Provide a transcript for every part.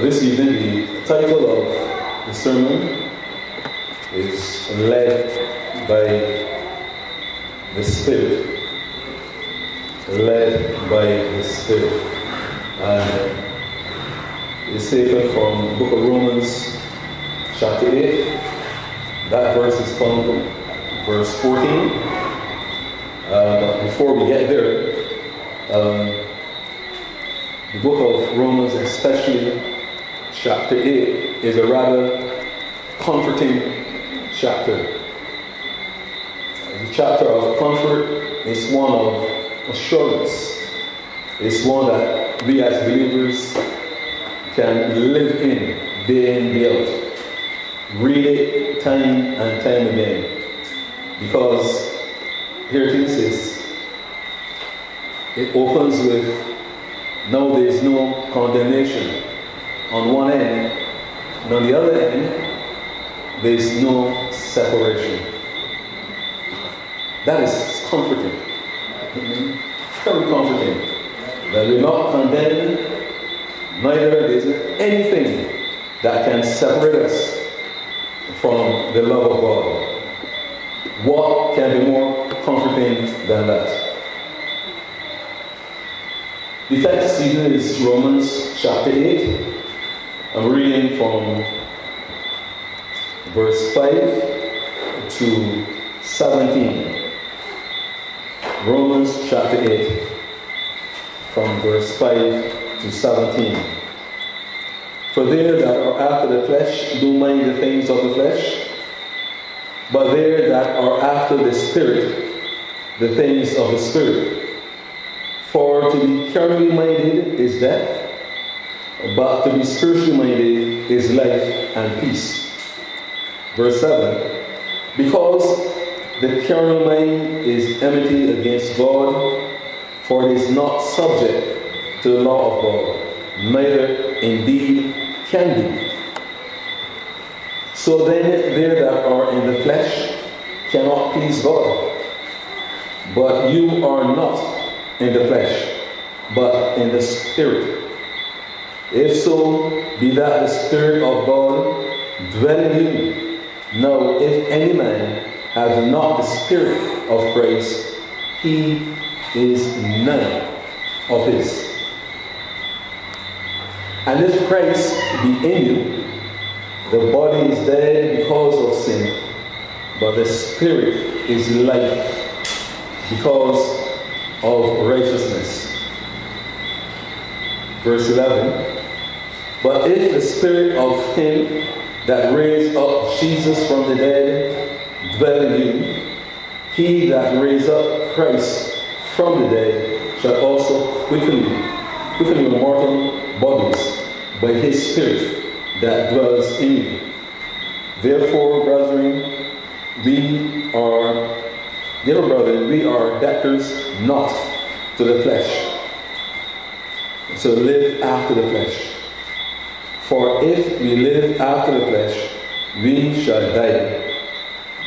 this evening, the title of the sermon is Led by the Spirit. Led by the Spirit. And it's taken from the book of Romans, chapter 8. That verse is found verse 14. Uh, before we get there, um, the book of Romans, especially chapter 8 is a rather comforting chapter. It's a chapter of comfort, it's one of assurance, it's one that we as believers can live in day in, day out. Read it time and time again. Because here it is, it opens with now there is no condemnation on one end, and on the other end, there is no separation. That is comforting. Mm-hmm. Very comforting. That we're not condemned, neither is anything that can separate us from the love of God. What can be more comforting than that? The text even is Romans chapter 8. I'm reading from verse 5 to 17. Romans chapter 8, from verse 5 to 17. For there that are after the flesh do mind the things of the flesh, but there that are after the Spirit, the things of the Spirit. For to be carnally minded is death but to be spiritually minded is life and peace. Verse 7 Because the carnal mind is enmity against God, for it is not subject to the law of God, neither indeed can be. So then, they that are in the flesh cannot please God. But you are not in the flesh, but in the Spirit if so, be that the Spirit of God dwell in you. Now, if any man has not the Spirit of Christ, he is none of his. And if Christ be in you, the body is dead because of sin, but the Spirit is life because of righteousness. Verse 11 but if the spirit of him that raised up Jesus from the dead dwell in you, he that raised up Christ from the dead shall also quicken you, quicken your mortal bodies by his spirit that dwells in you. Therefore, brethren, we are, dear brethren, we are debtors not to the flesh. So live after the flesh. For if we live after the flesh, we shall die.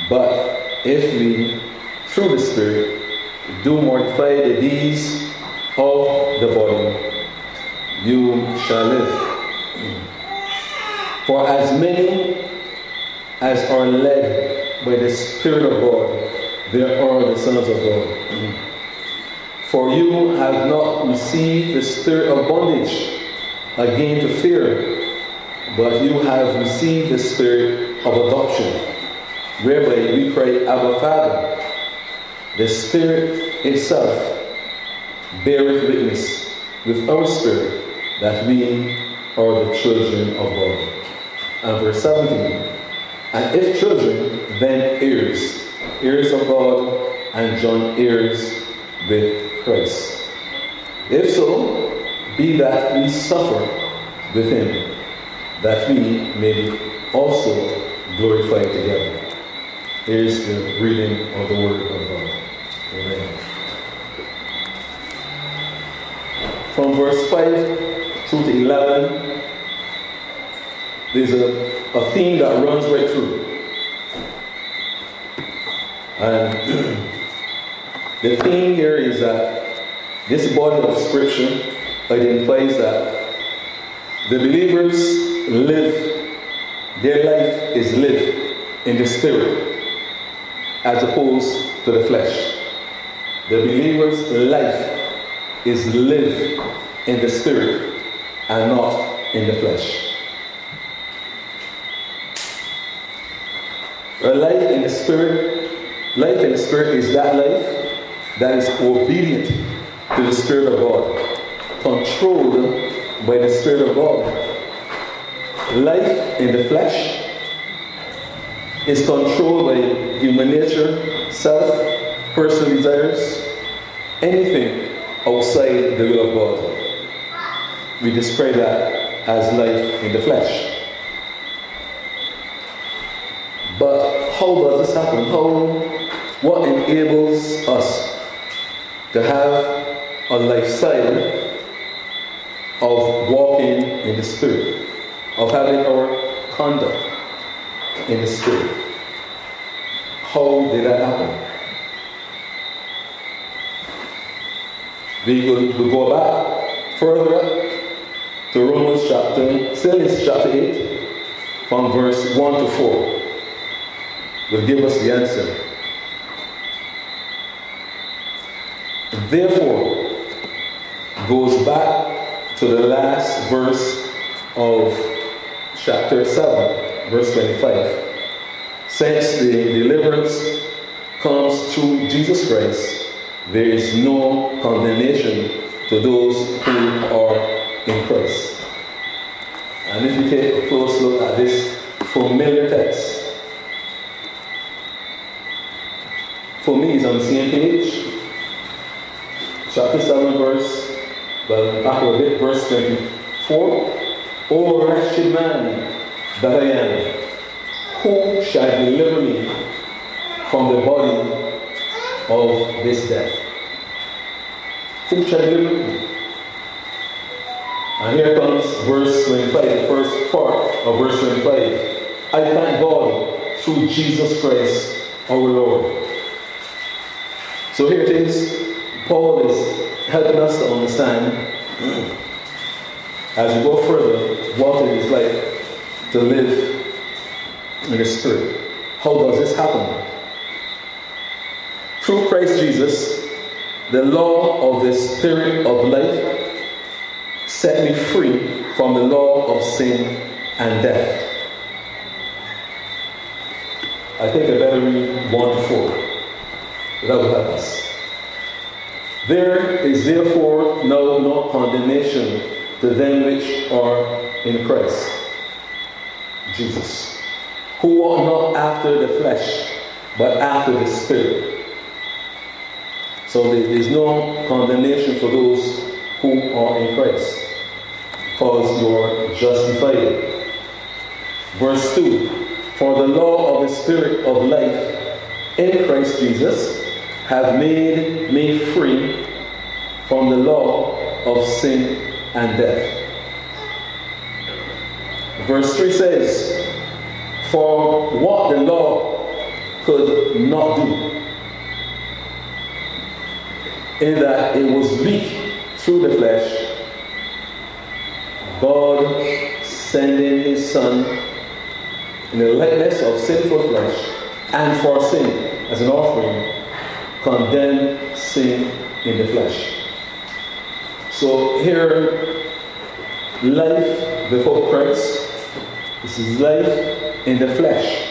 But if we, through the Spirit, do mortify the deeds of the body, you shall live. For as many as are led by the Spirit of God, they are the sons of God. For you have not received the spirit of bondage again to fear but you have received the spirit of adoption, whereby we pray, Abba Father. The Spirit itself beareth witness with our spirit that we are the children of God. And verse 17, and if children, then heirs, heirs of God, and joint heirs with Christ. If so, be that we suffer with him that we may be also glorified together. Here's the reading of the Word of God. Amen. From verse 5 through to 11, there's a, a theme that runs right through. And the theme here is that this body of Scripture identifies that The believers live, their life is lived in the spirit as opposed to the flesh. The believer's life is lived in the spirit and not in the flesh. A life in the spirit, life in the spirit is that life that is obedient to the Spirit of God, controlled by the Spirit of God. Life in the flesh is controlled by human nature, self, personal desires, anything outside the will of God. We describe that as life in the flesh. But how does this happen? How what enables us to have a lifestyle of walking in the Spirit, of having our conduct in the Spirit. How did that happen? We will we go back further to Romans chapter, still chapter 8, from verse 1 to 4. Will give us the answer. Therefore, goes back to the last verse of chapter 7, verse 25. Since the deliverance comes through Jesus Christ, there is no condemnation to those who are in Christ. And if you take a close look at this familiar text, for me, it's on the same page. Chapter 7, verse well, back a bit, verse 24. O wretched man that I am, who shall deliver me from the body of this death? Who shall deliver me? And here comes verse 25, the first part of verse 25. I thank God through Jesus Christ our Lord. So here it is. Paul is helping us to understand as we go further it is like to live in the Spirit. How does this happen? Through Christ Jesus, the law of the Spirit of life set me free from the law of sin and death. I think I better read 1 to 4. That will help us. There is therefore no, no condemnation to them which are in Christ Jesus, who walk not after the flesh, but after the Spirit. So there is no condemnation for those who are in Christ, because you are justified. Verse 2 For the law of the Spirit of life in Christ Jesus have made me free from the law of sin and death. Verse 3 says, For what the law could not do, in that it was weak through the flesh, God sending his Son in the likeness of sinful flesh and for sin as an offering condemned sin in the flesh. So here, life before Christ this is life in the flesh,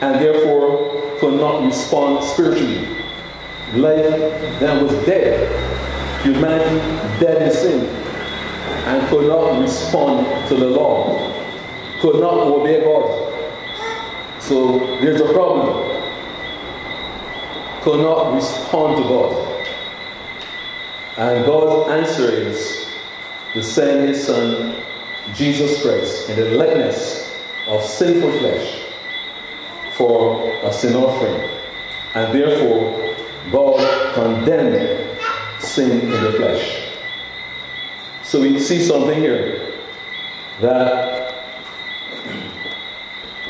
and therefore could not respond spiritually. Life that was dead, humanity dead in sin, and could not respond to the law, could not obey God. So there's a problem could not respond to God. And God's answer is to send His Son, Jesus Christ, in the likeness of sinful flesh for a sin offering. And therefore, God condemned sin in the flesh. So we see something here that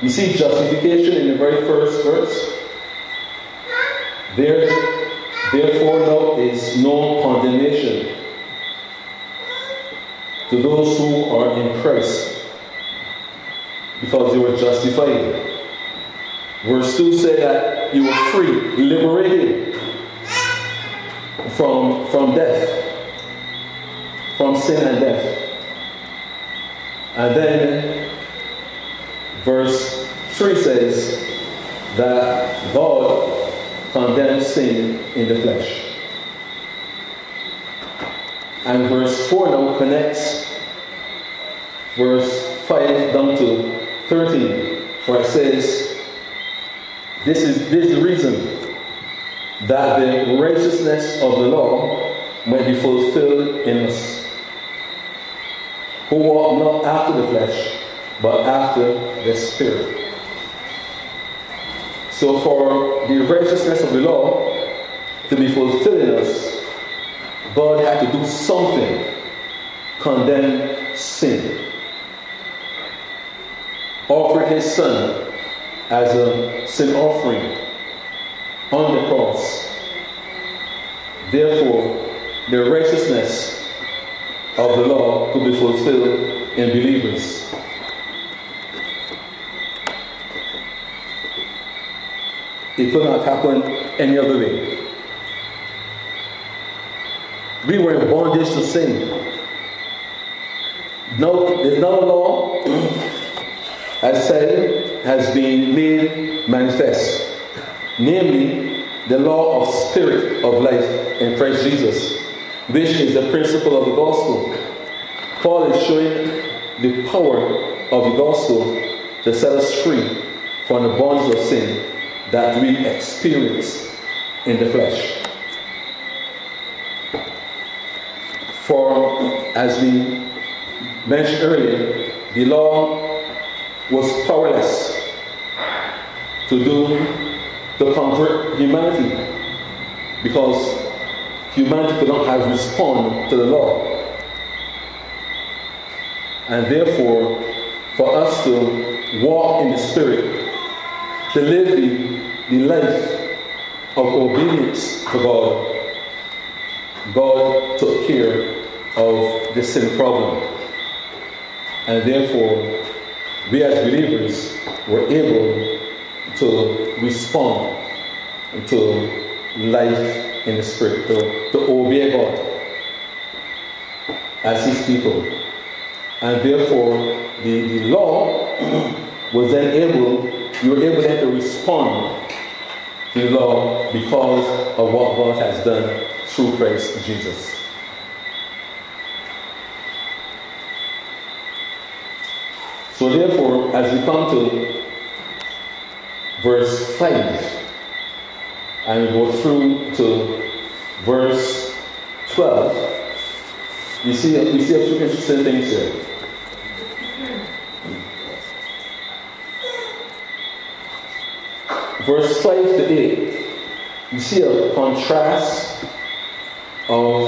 you see justification in the very first verse. There, therefore, now is no condemnation to those who are in Christ because they were justified. Verse 2 said that you were free, liberated from, from death, from sin and death. And then verse 3 says that God condemns sin in the flesh. And verse 4 now connects verse 5 down to 13, for it says, This is, this reason that the righteousness of the law might be fulfilled in us, who walk not after the flesh, but after the Spirit. So, for the righteousness of the law to be fulfilled in us, God had to do something, condemn sin. Offer his son as a sin offering on the cross. Therefore, the righteousness of the law could be fulfilled in believers. It could not happen any other way. We were in bondage to sin. No, there's no law, as said, has been made manifest. Namely, the law of spirit of life in Christ Jesus, which is the principle of the gospel. Paul is showing the power of the gospel to set us free from the bonds of sin that we experience in the flesh. For, as we mentioned earlier, the law was powerless to do to convert humanity because humanity could not have responded to the law. And therefore, for us to walk in the Spirit, to live the, the life of obedience to God, God took care of the sin problem. And therefore, we as believers were able to respond to life in the Spirit, to, to obey God as His people. And therefore, the, the law was then able, you were able then to respond law because of what God has done through Christ Jesus. So, therefore, as we come to verse 5 and we go through to verse 12, you see, you see a few interesting things here. Verse 5 to 8, you see a contrast of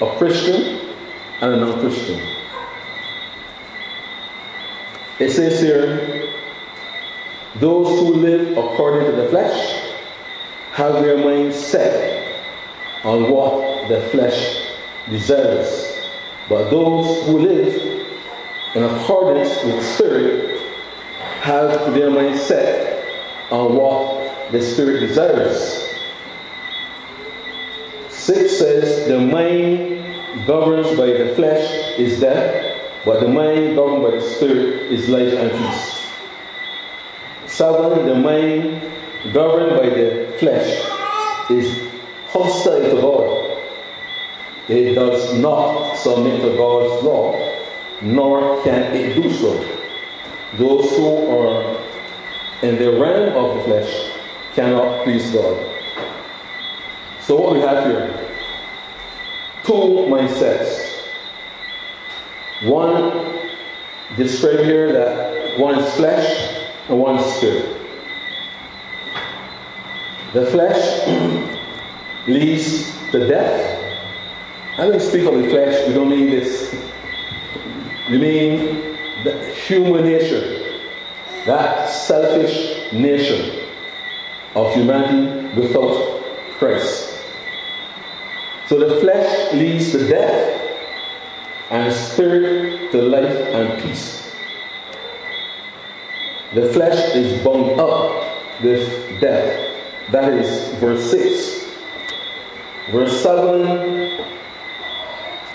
a Christian and a non Christian. It says here, those who live according to the flesh have their mind set on what the flesh desires. But those who live in accordance with the Spirit have their mind set on what the Spirit desires. 6 says, The mind governed by the flesh is death, but the mind governed by the Spirit is life and peace. Seven, the mind governed by the flesh is hostile to God. It does not submit to God's law, nor can it do so. Those who are in the realm of the flesh cannot please God. So, what we have here two mindsets one described here that one is flesh and one is spirit. The flesh leads to death. I don't speak of the flesh, we don't mean this. We mean the human nature, that selfish nature of humanity without Christ. So the flesh leads to death and spirit to life and peace. The flesh is bound up with death. That is verse 6. Verse 7,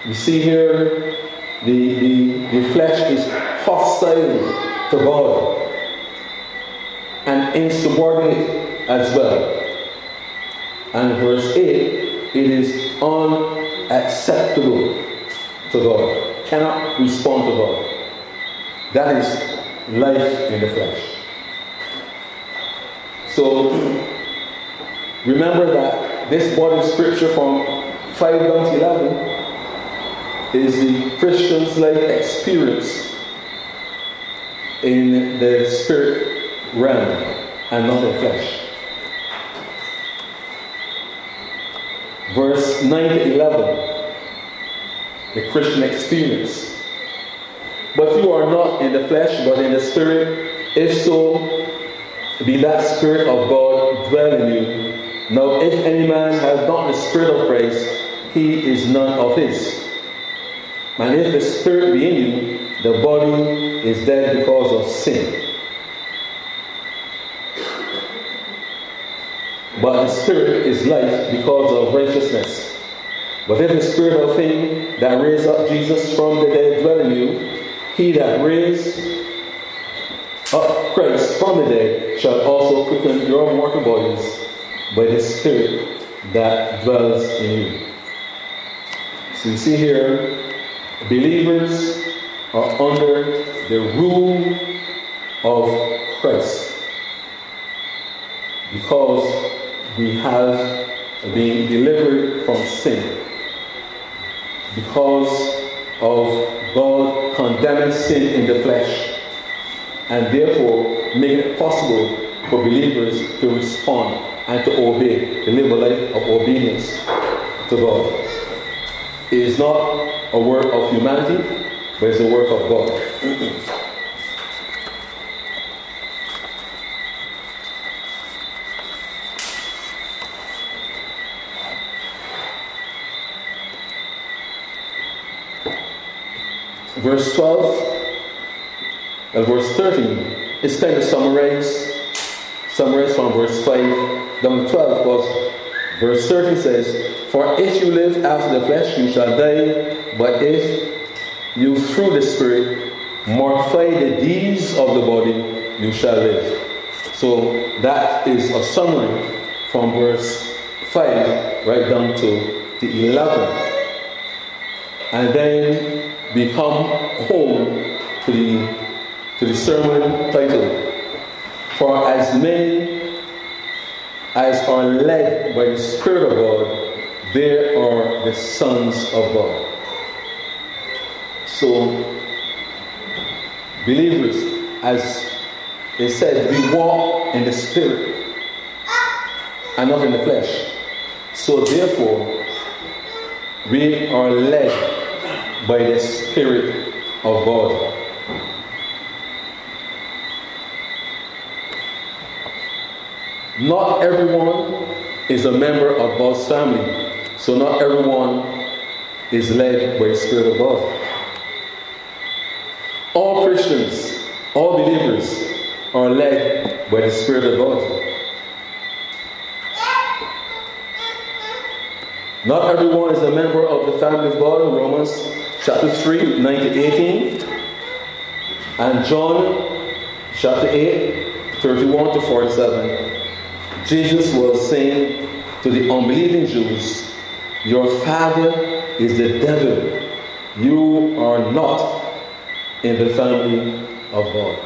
you see here the, the, the flesh is hostile to God insubordinate as well. And verse 8, it is unacceptable to God, cannot respond to God. That is life in the flesh. So remember that this body scripture from 5 down to 11 is the Christian's life experience in the spirit realm and not flesh. Verse 9 to 11, the Christian experience. But you are not in the flesh, but in the spirit. If so, be that spirit of God dwell in you. Now, if any man has not the spirit of Christ, he is none of his. And if the spirit be in you, the body is dead because of sin. But the Spirit is life because of righteousness. But if the Spirit of Him that raised up Jesus from the dead dwell in you, he that raised up Christ from the dead shall also quicken your mortal bodies by the Spirit that dwells in you. So you see here, believers are under the rule of Christ because we have been delivered from sin because of God condemning sin in the flesh and therefore making it possible for believers to respond and to obey, to live a life of obedience to God. It is not a work of humanity, but it's a work of God. Verse 12 and verse 13 is kind of summarized, summarized from verse 5 down to 12 because verse 13 says, For if you live after the flesh, you shall die, but if you through the Spirit mortify the deeds of the body, you shall live. So that is a summary from verse 5 right down to the 11. And then we come home to the, to the sermon title For as many as are led by the Spirit of God, they are the sons of God. So, believers, as they said, we walk in the Spirit and not in the flesh. So, therefore, we are led by the Spirit of God. Not everyone is a member of God's family, so not everyone is led by the Spirit of God. All Christians, all believers are led by the Spirit of God. Not everyone is a member of the family of God, Romans chapter 3, 9 to 18, and John chapter 8, 31 to 47. Jesus was saying to the unbelieving Jews, Your father is the devil. You are not in the family of God.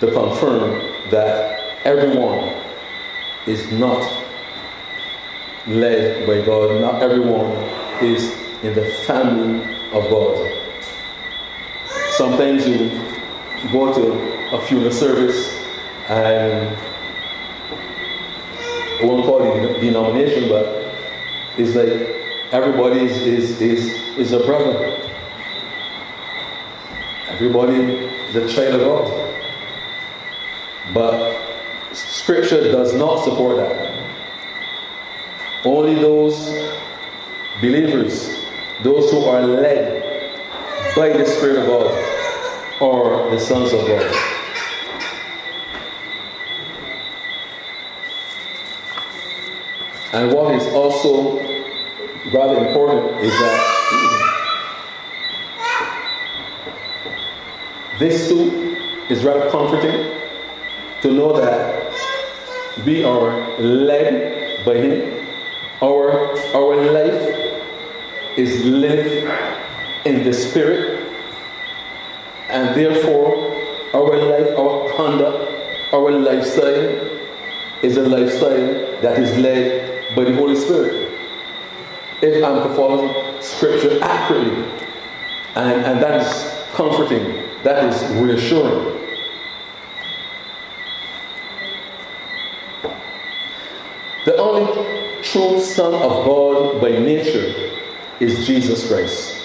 To confirm that everyone is not led by God. Not everyone is in the family of God. Sometimes you go to a funeral service and I won't call it denomination, but it's like everybody is, is, is, is a brother. Everybody is a child of God. But scripture does not support that. Only those believers, those who are led by the Spirit of God, are the sons of God. And what is also rather important is that this too is rather comforting to know that we are led by Him. Our, life is lived in the Spirit, and therefore, our life, our conduct, our lifestyle is a lifestyle that is led by the Holy Spirit. If I'm to follow Scripture accurately, and, and that is comforting, that is reassuring. The only true Son of God by nature is Jesus Christ.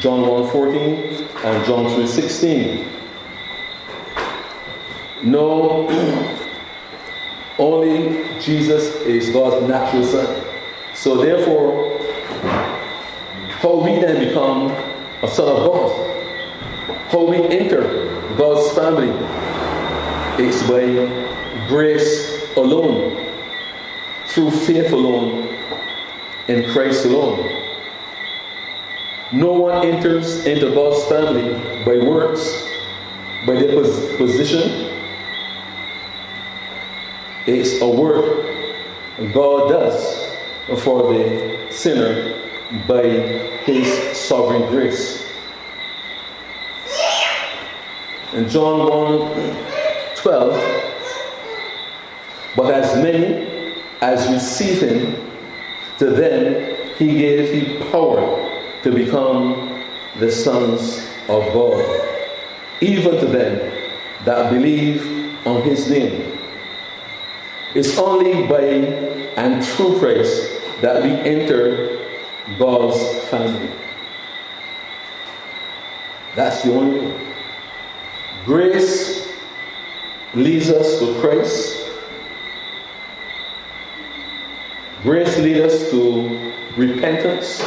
John 1:14 and John 3:16. No, only Jesus is God's natural son. So therefore, how we then become a son of God, how we enter God's family, is by grace alone, through faith alone, in Christ alone. No one enters into God's family by works, by their position. It's a work God does for the sinner by His sovereign grace. In John 1 12, but as many as you see Him, to them He gave Him power to become the sons of God, even to them that believe on his name. It's only by and through Christ that we enter God's family. That's the only way. Grace leads us to Christ. Grace leads us to repentance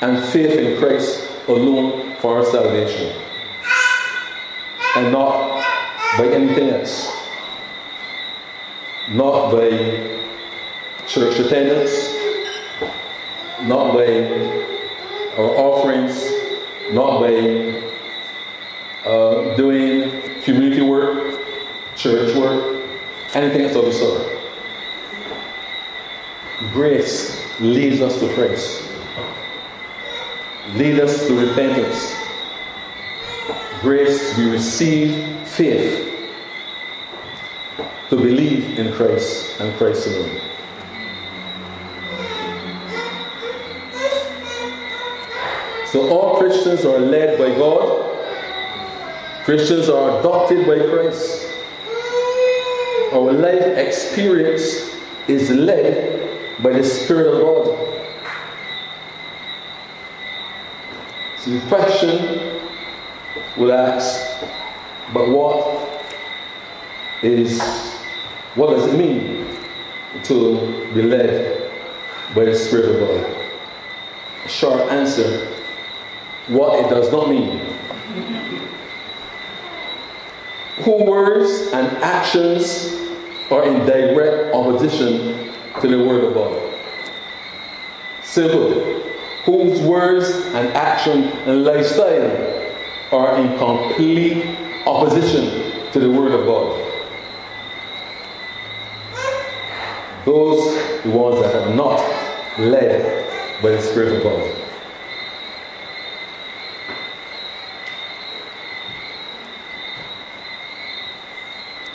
and faith in Christ alone for our salvation, and not by anything else, not by church attendance, not by our offerings, not by uh, doing community work, church work, anything else of the sort. Grace leads us to Christ. Lead us to repentance. Grace, we receive faith to believe in Christ and Christ alone. So all Christians are led by God. Christians are adopted by Christ. Our life experience is led by the Spirit of God. So the question will ask, but what is, what does it mean to be led by the Spirit of God? Short answer, what it does not mean. Who words and actions are in direct opposition to the Word of God? Simple whose words and action and lifestyle are in complete opposition to the Word of God. Those the ones that are not led by the Spirit of God.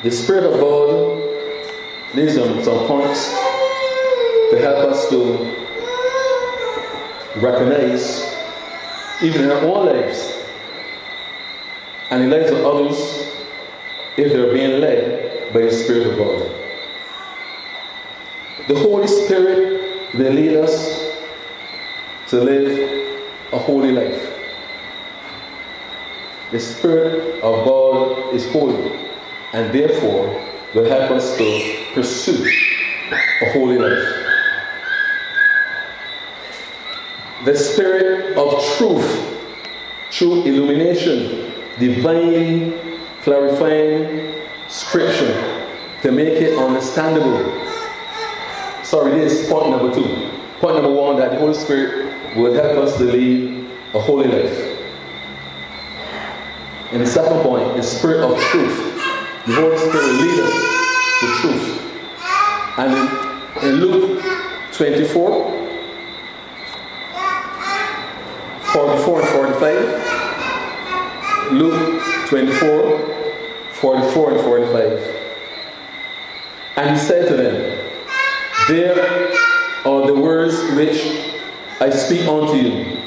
The Spirit of God leads on some points to help us to recognize, even in our own lives, and in the lives of others, if they're being led by the Spirit of God. The Holy Spirit will lead us to live a holy life. The Spirit of God is holy and therefore will help us to pursue a holy life. The Spirit of truth through illumination, divinely clarifying Scripture to make it understandable. Sorry, this is point number two. Point number one that the Holy Spirit will help us to lead a holy life. And the second point, the Spirit of truth. The Holy Spirit will lead us to truth. And in, in Luke 24, 44 and 45. Luke 24, 44 and 45. And he said to them, There are the words which I speak unto you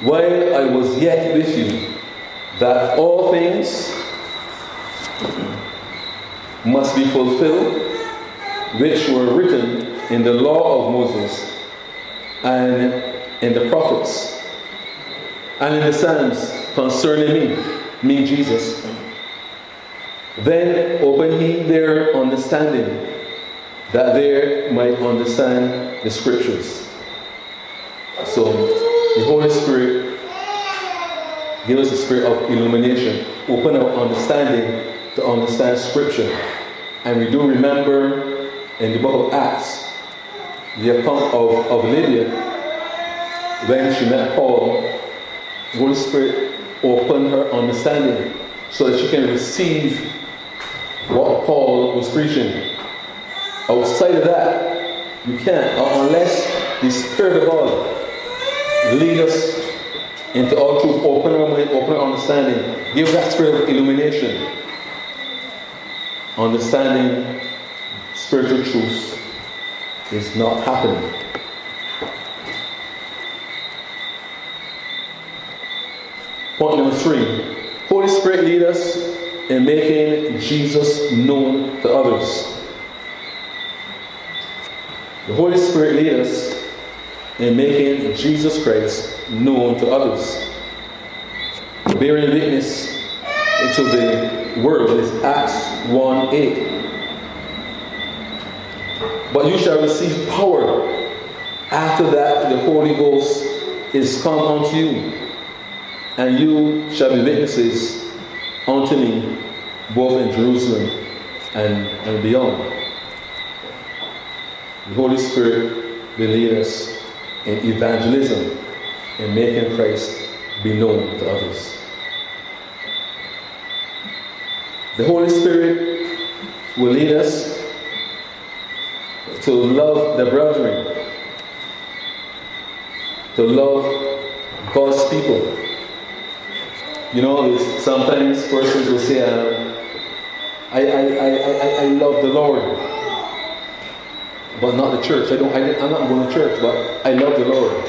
while I was yet with you, that all things must be fulfilled which were written in the law of Moses and in the prophets and in the Psalms concerning me, me Jesus. Then open he their understanding, that they might understand the scriptures. So the Holy Spirit give us a spirit of illumination, open our understanding to understand scripture. And we do remember in the book of Acts the account of, of Lydia when she met Paul, the Holy Spirit open her understanding so that she can receive what Paul was preaching. Outside of that, you can't, unless the Spirit of God lead us into all truth, open our mind, open our understanding, give that spirit of illumination, understanding spiritual truth is not happening. Point number three Holy Spirit lead us in making Jesus known to others. The Holy Spirit leads us in making Jesus Christ known to others. Bearing witness to the word is Acts 1 8. But you shall receive power after that the Holy Ghost is come unto you, and you shall be witnesses unto me, both in Jerusalem and, and beyond. The Holy Spirit will lead us in evangelism and making Christ be known to others. The Holy Spirit will lead us to love the brethren, to love God's people you know, sometimes persons will say, um, I, I, I, I, love the Lord, but not the church. I don't, I, I'm not going to church, but I love the Lord.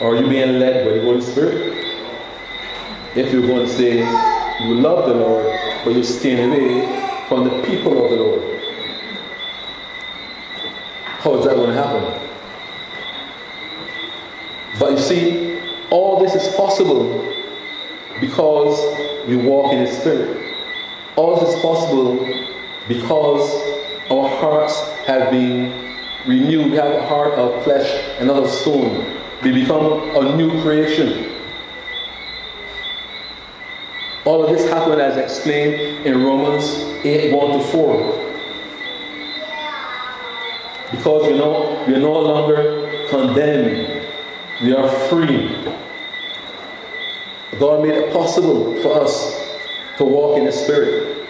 Are you being led by the Holy Spirit? If you're going to say you love the Lord, but you're staying away from the people of the Lord, how is that going to happen? But you see, possible because we walk in the Spirit. All this is possible because our hearts have been renewed. We have a heart of flesh and not of stone. We become a new creation. All of this happened as explained in Romans 8 1 to 4. Because we're no, we're no longer condemned, we are free. God made it possible for us to walk in the Spirit,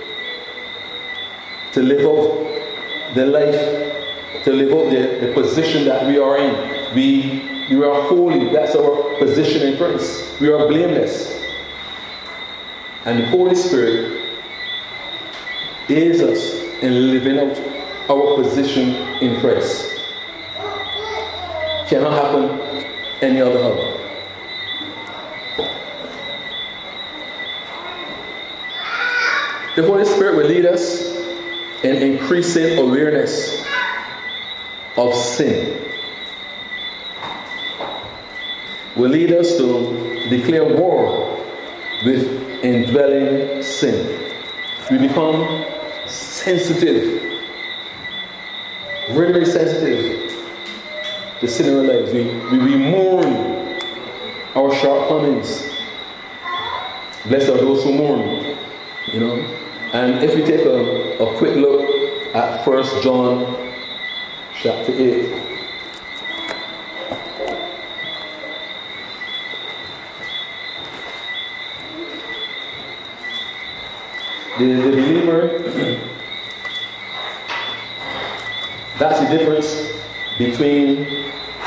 to live out the life, to live out the, the position that we are in. We, we are holy, that's our position in Christ. We are blameless. And the Holy Spirit aids us in living out our position in Christ. Cannot happen any other how. The Holy Spirit will lead us in increasing awareness of sin. Will lead us to declare war with indwelling sin. We become sensitive, very, very sensitive the sin in our lives. We, we, we mourn our shortcomings. Blessed are those who mourn, you know. And if we take a, a quick look at First John chapter 8. The, the believer, that's the difference between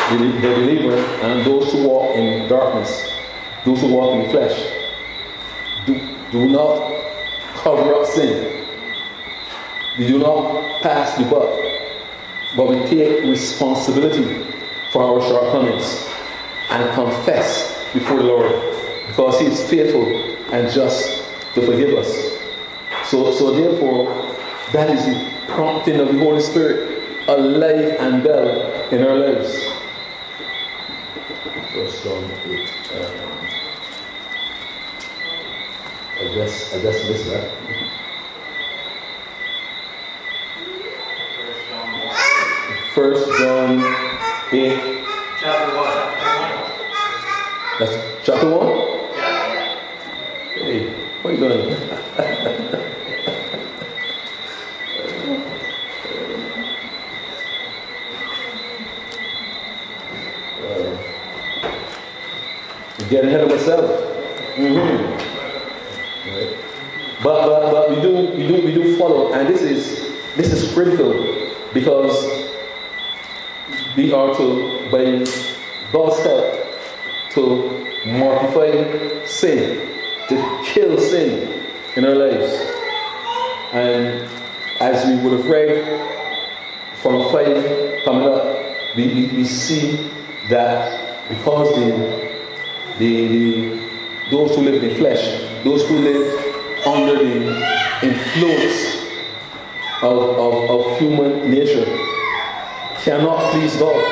the, the believer and those who walk in darkness, those who walk in flesh. Do, do not cover up sin. We do not pass the buck, but we take responsibility for our shortcomings and confess before the Lord because He is faithful and just to forgive us. So, so therefore, that is the prompting of the Holy Spirit alive and well in our lives. First John 8. Um, I just, I just missed that. First John 8. Chapter 1. That's chapter 1? Yeah. Hey, what are you doing? get ahead of myself. Mm-hmm. But, but, but we do we do we do follow, and this is this is critical because we are to by God's help to mortify sin, to kill sin in our lives. And as we would have read from 5 coming up, we, we, we see that because the the, the, those who live in the flesh, those who live under the influence of, of, of human nature, cannot please God,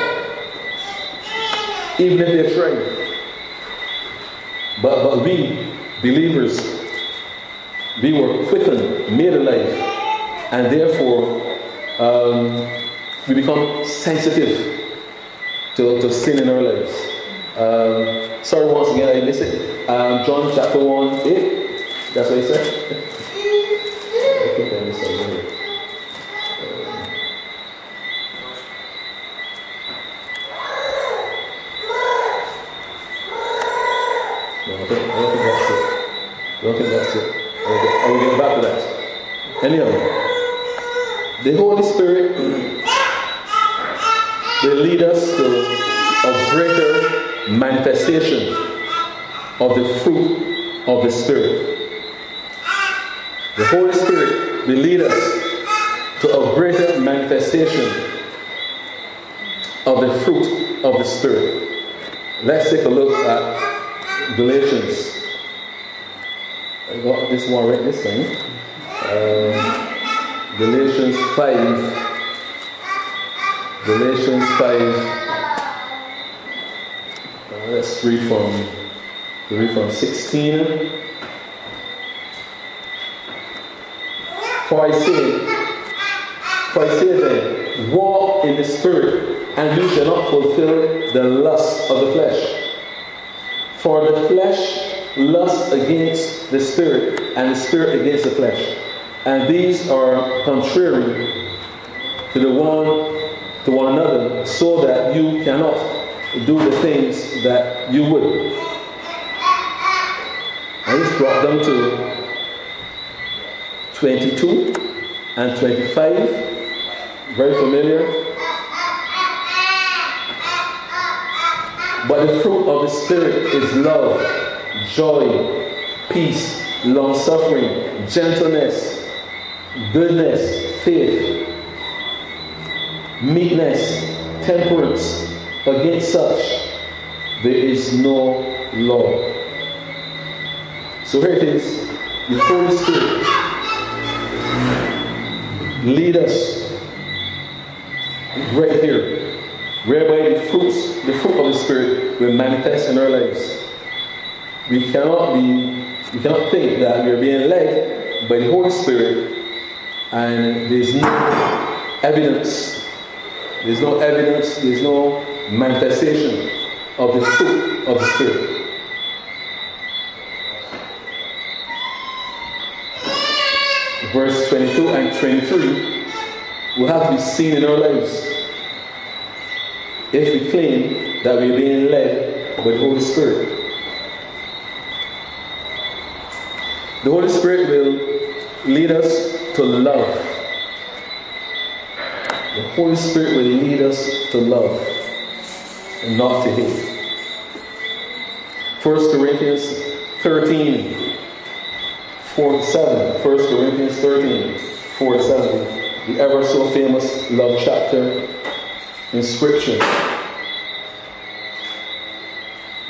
even if they try. But, but we, believers, we were quickened, made alive, and therefore um, we become sensitive to, to sin in our lives. Um, sorry, once again, I missed it. Um, John chapter 1, 8. That's what he said. I think I missed here. No, I, think, I don't think that's it. I don't think that's it. I will get back to that. Anyhow, the Holy Spirit will lead us to a greater manifestation of the fruit of the Spirit. The Holy Spirit will lead us to a greater manifestation of the fruit of the Spirit. Let's take a look at Galatians. I got this one right this time. Um, Galatians 5. Galatians 5 let's read from read from 16. For I say, for I say then, walk in the spirit, and you shall not fulfill the lust of the flesh. For the flesh lusts against the spirit, and the spirit against the flesh. And these are contrary to the one to one another, so that you cannot do the things that you would. And it's brought them to 22 and 25. Very familiar. But the fruit of the Spirit is love, joy, peace, long suffering, gentleness, goodness, faith, meekness, temperance. Against such, there is no law. So here it is the Holy Spirit lead us right here, whereby the fruits, the fruit of the Spirit will manifest in our lives. We cannot be, we cannot think that we are being led by the Holy Spirit and there's no evidence. There's no evidence, there's no manifestation of the fruit of the Spirit. Verse 22 and 23 will have to be seen in our lives if we claim that we're being led by the Holy Spirit. The Holy Spirit will lead us to love. The Holy Spirit will lead us to love and not to hate. 1 Corinthians 13, 4 7. 1 Corinthians 13, 4 7. The ever so famous love chapter in Scripture.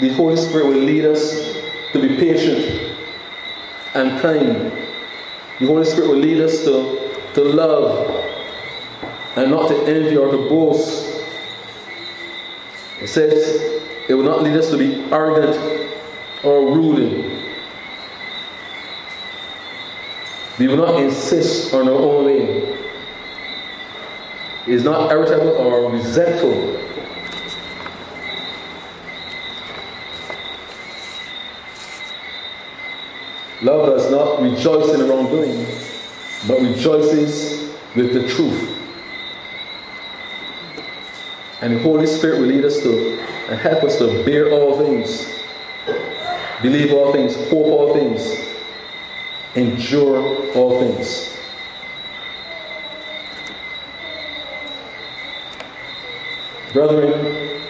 The Holy Spirit will lead us to be patient and kind. The Holy Spirit will lead us to, to love and not to envy or to boast. It says it will not lead us to be arrogant or ruling. We will not insist on our own way. Is not irritable or resentful. Love does not rejoice in the wrongdoing, but rejoices with the truth. And the Holy Spirit will lead us to and help us to bear all things, believe all things, hope all things, endure all things. Brethren,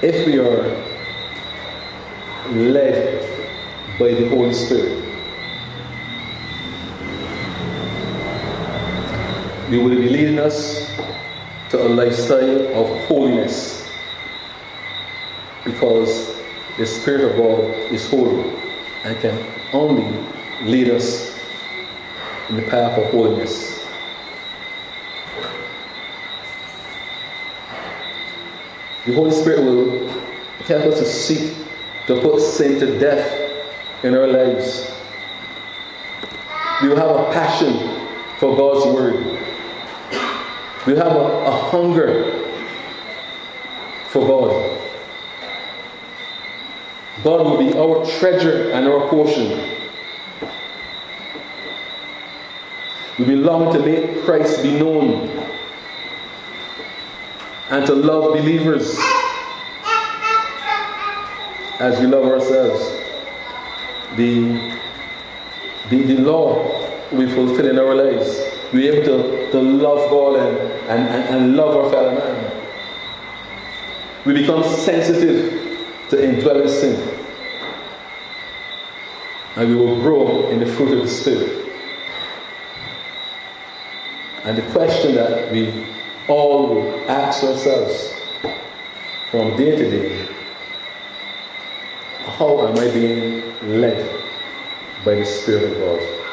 if we are led by the Holy Spirit, He will be leading us to a lifestyle of holiness because the Spirit of God is holy and can only lead us in the path of holiness. The Holy Spirit will help us to seek to put sin to death in our lives. We will have a passion for God's Word. We have a, a hunger for God. God will be our treasure and our portion. We belong to make Christ be known and to love believers as we love ourselves. The, the, the law we fulfill in our lives be able to, to love God and, and, and, and love our fellow man. We become sensitive to indwelling sin. And we will grow in the fruit of the Spirit. And the question that we all ask ourselves from day to day how am I being led by the Spirit of God?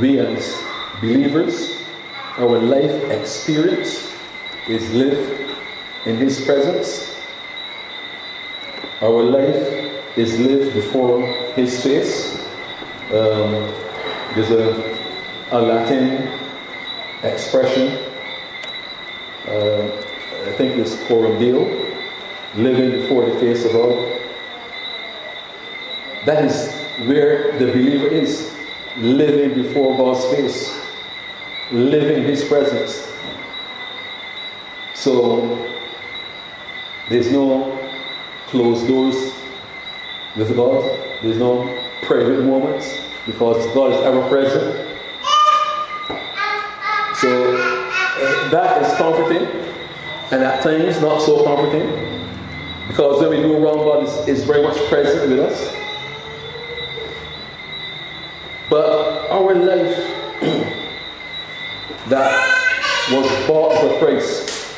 we as believers, our life experience is lived in His presence. Our life is lived before His face. Um, there's a, a Latin expression, uh, I think it's deo, living before the face of God. That is where the believer is living before God's face, living His presence. So there's no closed doors with God, there's no private moments because God is ever present. So uh, that is comforting. And at times not so comforting. Because when we do wrong, God is, is very much present with us. But our life that was bought for price,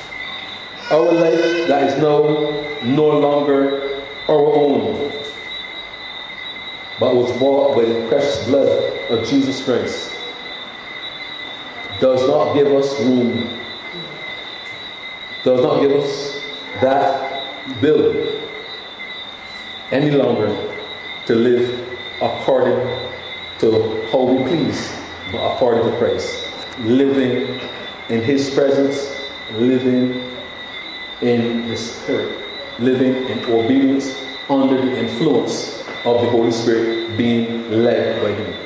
our life that is now no longer our own, but was bought by the precious blood of Jesus Christ, does not give us room, does not give us that bill any longer to live according to how we please, but according to Christ. Living in His presence, living in the Spirit, living in obedience under the influence of the Holy Spirit, being led by Him.